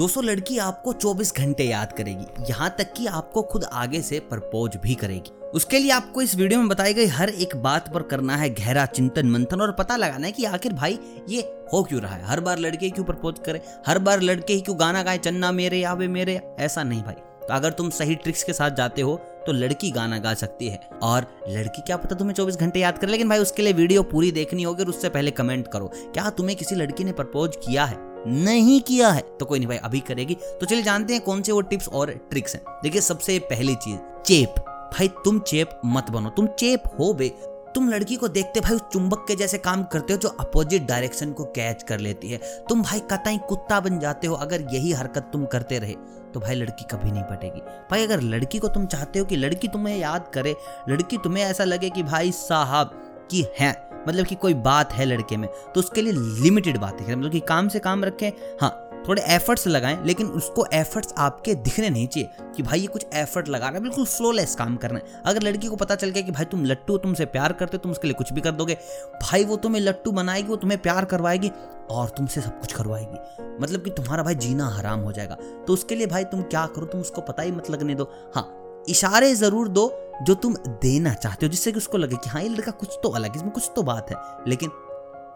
दोस्तों, लड़की आपको 24 घंटे याद करेगी। यहाँ तक कि आपको खुद आगे से प्रपोज भी करेगी। उसके लिए आपको इस वीडियो में बताई गई हर एक बात पर करना है गहरा चिंतन मंथन और पता लगाना है कि आखिर भाई, ये हो क्यों रहा है? हर बार लड़के क्यों प्रपोज करे? हर बार लड़के ही क्यों गाना गाए? चन्ना मेरे, आवे मेरे? ऐसा नहीं भाई। तो अगर तुम सही ट्रिक्स के साथ जाते हो तो लड़की गाना गा सकती है। और लड़की क्या पता तुम्हें 24 घंटे याद करे लेकिन भाई, उसके लिए वीडियो पूरी देखनी होगी और उससे पहले कमेंट करो। क्या तुम्हें किसी लड़की ने प्रपोज किया है? नहीं किया है तो कोई नहीं भाई, अभी करेगी। तो चलिए जानते हैं कौन से वो टिप्स और ट्रिक्स हैं। देखिए, सबसे पहली चीज़, चेप। भाई, तुम चेप मत बनो। तुम चेप हो बे। तुम लड़की को देखते भाई, उस चुंबक के जैसे काम करते हो जो अपोजिट डायरेक्शन को कैच कर लेती है। तुम भाई, कतई कुत्ता बन जाते हो, अगर यही हरकत तुम करते रहे तो भाई, लड़की कभी नहीं पटेगी भाई, अगर लड़की को तुम चाहते हो कि लड़की तुम्हें याद करे, लड़की तुम्हें ऐसा लगे कि भाई, साहब, की है मतलब कि कोई बात है लड़के में तो उसके लिए लिमिटेड बातें करें। मतलब कि काम से काम रखें हाँ थोड़े एफर्ट्स लगाएँ, लेकिन उसको एफर्ट्स आपके दिखने नहीं चाहिए कि भाई ये कुछ एफर्ट लगा रहा है, बिल्कुल फ्लोलेस काम करना है। अगर लड़की को पता चल गया कि भाई तुम लट्टू तुमसे प्यार करते हो, तुम उसके लिए कुछ भी कर दोगे, भाई वो तुम्हें लट्टू बनाएगी, वो तुम्हें प्यार करवाएगी और तुमसे सब कुछ करवाएगी। मतलब कि तुम्हारा भाई जीना हराम हो जाएगा। तो उसके लिए भाई तुम क्या करो, तुम उसको पता ही मत लगने दो। हाँ इशारे ज़रूर दो जो तुम देना चाहते हो, जिससे कि उसको लगे कि हाँ ये लड़का कुछ तो अलग इसमें कुछ तो बात है। लेकिन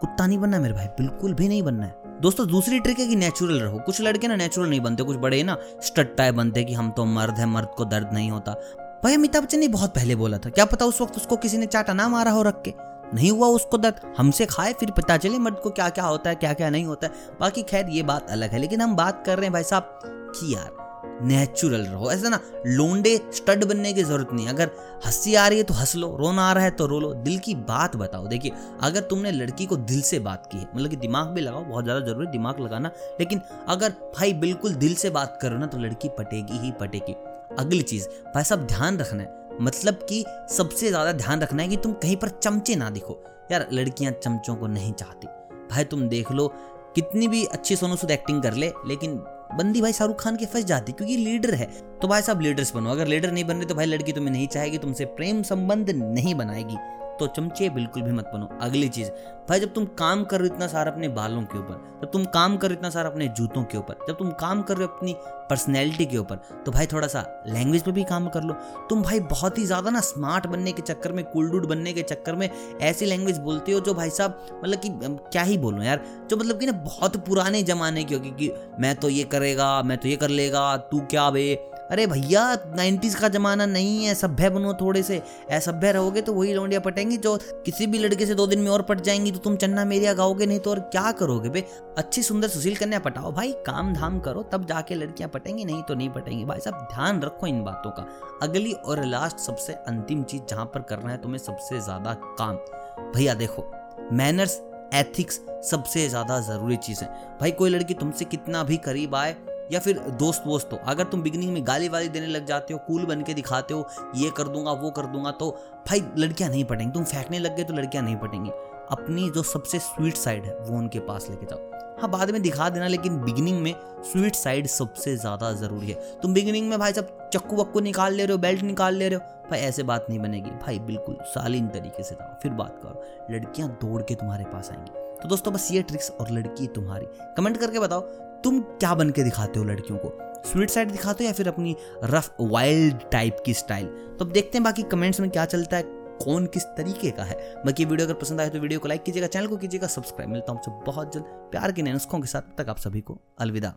कुत्ता नहीं बनना मेरे भाई, बिल्कुल भी नहीं बनना है। दोस्तों, दूसरी ट्रिक है कि नेचुरल रहो। कुछ लड़के ना नेचुरल नहीं बनते, कुछ बड़े ना स्टट टाइप बनते कि हम तो मर्द है, मर्द को दर्द नहीं होता। भाई, अमिताभ बच्चन ने बहुत पहले बोला था, क्या पता उस वक्त उसको किसी ने चाटा ना मारा हो रख के? नहीं हुआ उसको दर्द। हमसे खाए, फिर पता चले मर्द को क्या क्या होता है क्या क्या नहीं होता है। बाकी खैर, ये बात अलग है, लेकिन हम बात कर रहे हैं भाई साहब कि यार नेचुरल रहो। ऐसा ना लोंडे स्टड बनने की ज़रूरत नहीं। अगर हँसी आ रही है तो हंस लो, रोना आ रहा है तो रो लो। दिल की बात बताओ। देखिए, अगर तुमने लड़की को दिल से बात की है मतलब कि दिमाग भी लगाओ, बहुत ज़्यादा ज़रूरी दिमाग लगाना। लेकिन अगर भाई बिल्कुल दिल से बात करो ना तो लड़की पटेगी ही पटेगी। अगली चीज़, भाई सब ध्यान रखना है। मतलब कि सबसे ज़्यादा ध्यान रखना है कि तुम कहीं पर चमचे ना दिखो। यार, लड़कियाँ चमचों को नहीं चाहती। भाई, तुम देख लो, कितनी भी अच्छी सोनू सूद एक्टिंग कर ले, लेकिन बंदी भाई शाहरुख खान के फंस जाती, क्योंकि लीडर है। तो भाई साहब, लीडर्स बनो। अगर लीडर नहीं बन रहे तो भाई लड़की तुम्हें नहीं चाहेगी, तुमसे प्रेम संबंध नहीं बनाएगी। तो चमचे बिल्कुल भी मत बनो। अगली चीज़, भाई जब तुम काम कर रहे हो इतना सारा अपने बालों के ऊपर, जब तुम काम कर रहे हो इतना सारा अपने जूतों के ऊपर, जब तुम काम कर रहे हो अपनी पर्सनैलिटी के ऊपर तो भाई थोड़ा सा लैंग्वेज पे भी काम कर लो। तुम भाई बहुत ही ज़्यादा ना स्मार्ट बनने के चक्कर में कुलडूड बनने के चक्कर में ऐसी लैंग्वेज बोलते हो जो भाई साहब मतलब कि क्या ही बोलो यार, जो मतलब कि ना बहुत पुराने ज़माने की होगी कि मैं तो ये करेगा, मैं तो ये कर लेगा, तू क्या बे? अरे भैया नाइन्टीज का जमाना नहीं है, सभ्य बनो थोड़े से। असभ्य रहोगे तो वही लौंडिया पटेंगी जो किसी भी लड़के से दो दिन में और पट जाएँगी तो तुम चन्ना मेरिया गाओगे नहीं तो और क्या करोगे बे? अच्छी सुंदर सुशील कन्या पटाओ भाई, काम धाम करो, तब जाके लड़कियाँ पटेंगी, नहीं तो नहीं पटेंगी। भाई साहब, ध्यान रखो इन बातों का। अगली और लास्ट सबसे अंतिम चीज़ जहाँ पर करना है तुम्हें सबसे ज़्यादा काम। भैया देखो मैनर्स एथिक्स सबसे ज़्यादा ज़रूरी चीज़ है। भाई कोई लड़की तुमसे कितना भी करीब आए या फिर दोस्त वोस्त अगर तुम बिगनिंग में गाली वाली देने लग जाते हो कूल बन के दिखाते हो, ये कर दूँगा, वो कर दूँगा तो भाई लड़कियाँ नहीं पटेंगी तुम फेंकने लग गए तो लड़कियाँ नहीं पटेंगी अपनी जो सबसे स्वीट साइड है, वो उनके पास लेके जाओ। हाँ बाद में दिखा देना, लेकिन बिगिनिंग में स्वीट साइड सबसे ज़्यादा ज़रूरी है। तुम बिगिनिंग में भाई सब चक्कू वक्कू निकाल ले रहे हो बेल्ट निकाल ले रहे हो, भाई ऐसे बात नहीं बनेगी। भाई बिल्कुल सालीन तरीके से जाओ, फिर बात करो। लड़कियाँ दौड़ के तुम्हारे पास आएँगी। तो दोस्तों, बस ये ट्रिक्स और लड़की तुम्हारी। कमेंट करके बताओ तुम क्या बन के दिखाते हो लड़कियों को? स्वीट साइड दिखाते हो या फिर अपनी रफ वाइल्ड टाइप की स्टाइल तो अब देखते हैं बाकी कमेंट्स में क्या चलता है, कौन किस तरीके का है। बाकी वीडियो अगर पसंद आए तो वीडियो को लाइक कीजिएगा चैनल को कीजिएगा सब्सक्राइब मिलता हूँ बहुत जल्द। प्यार के नुस्खों के साथ तक आप सभी को अलविदा।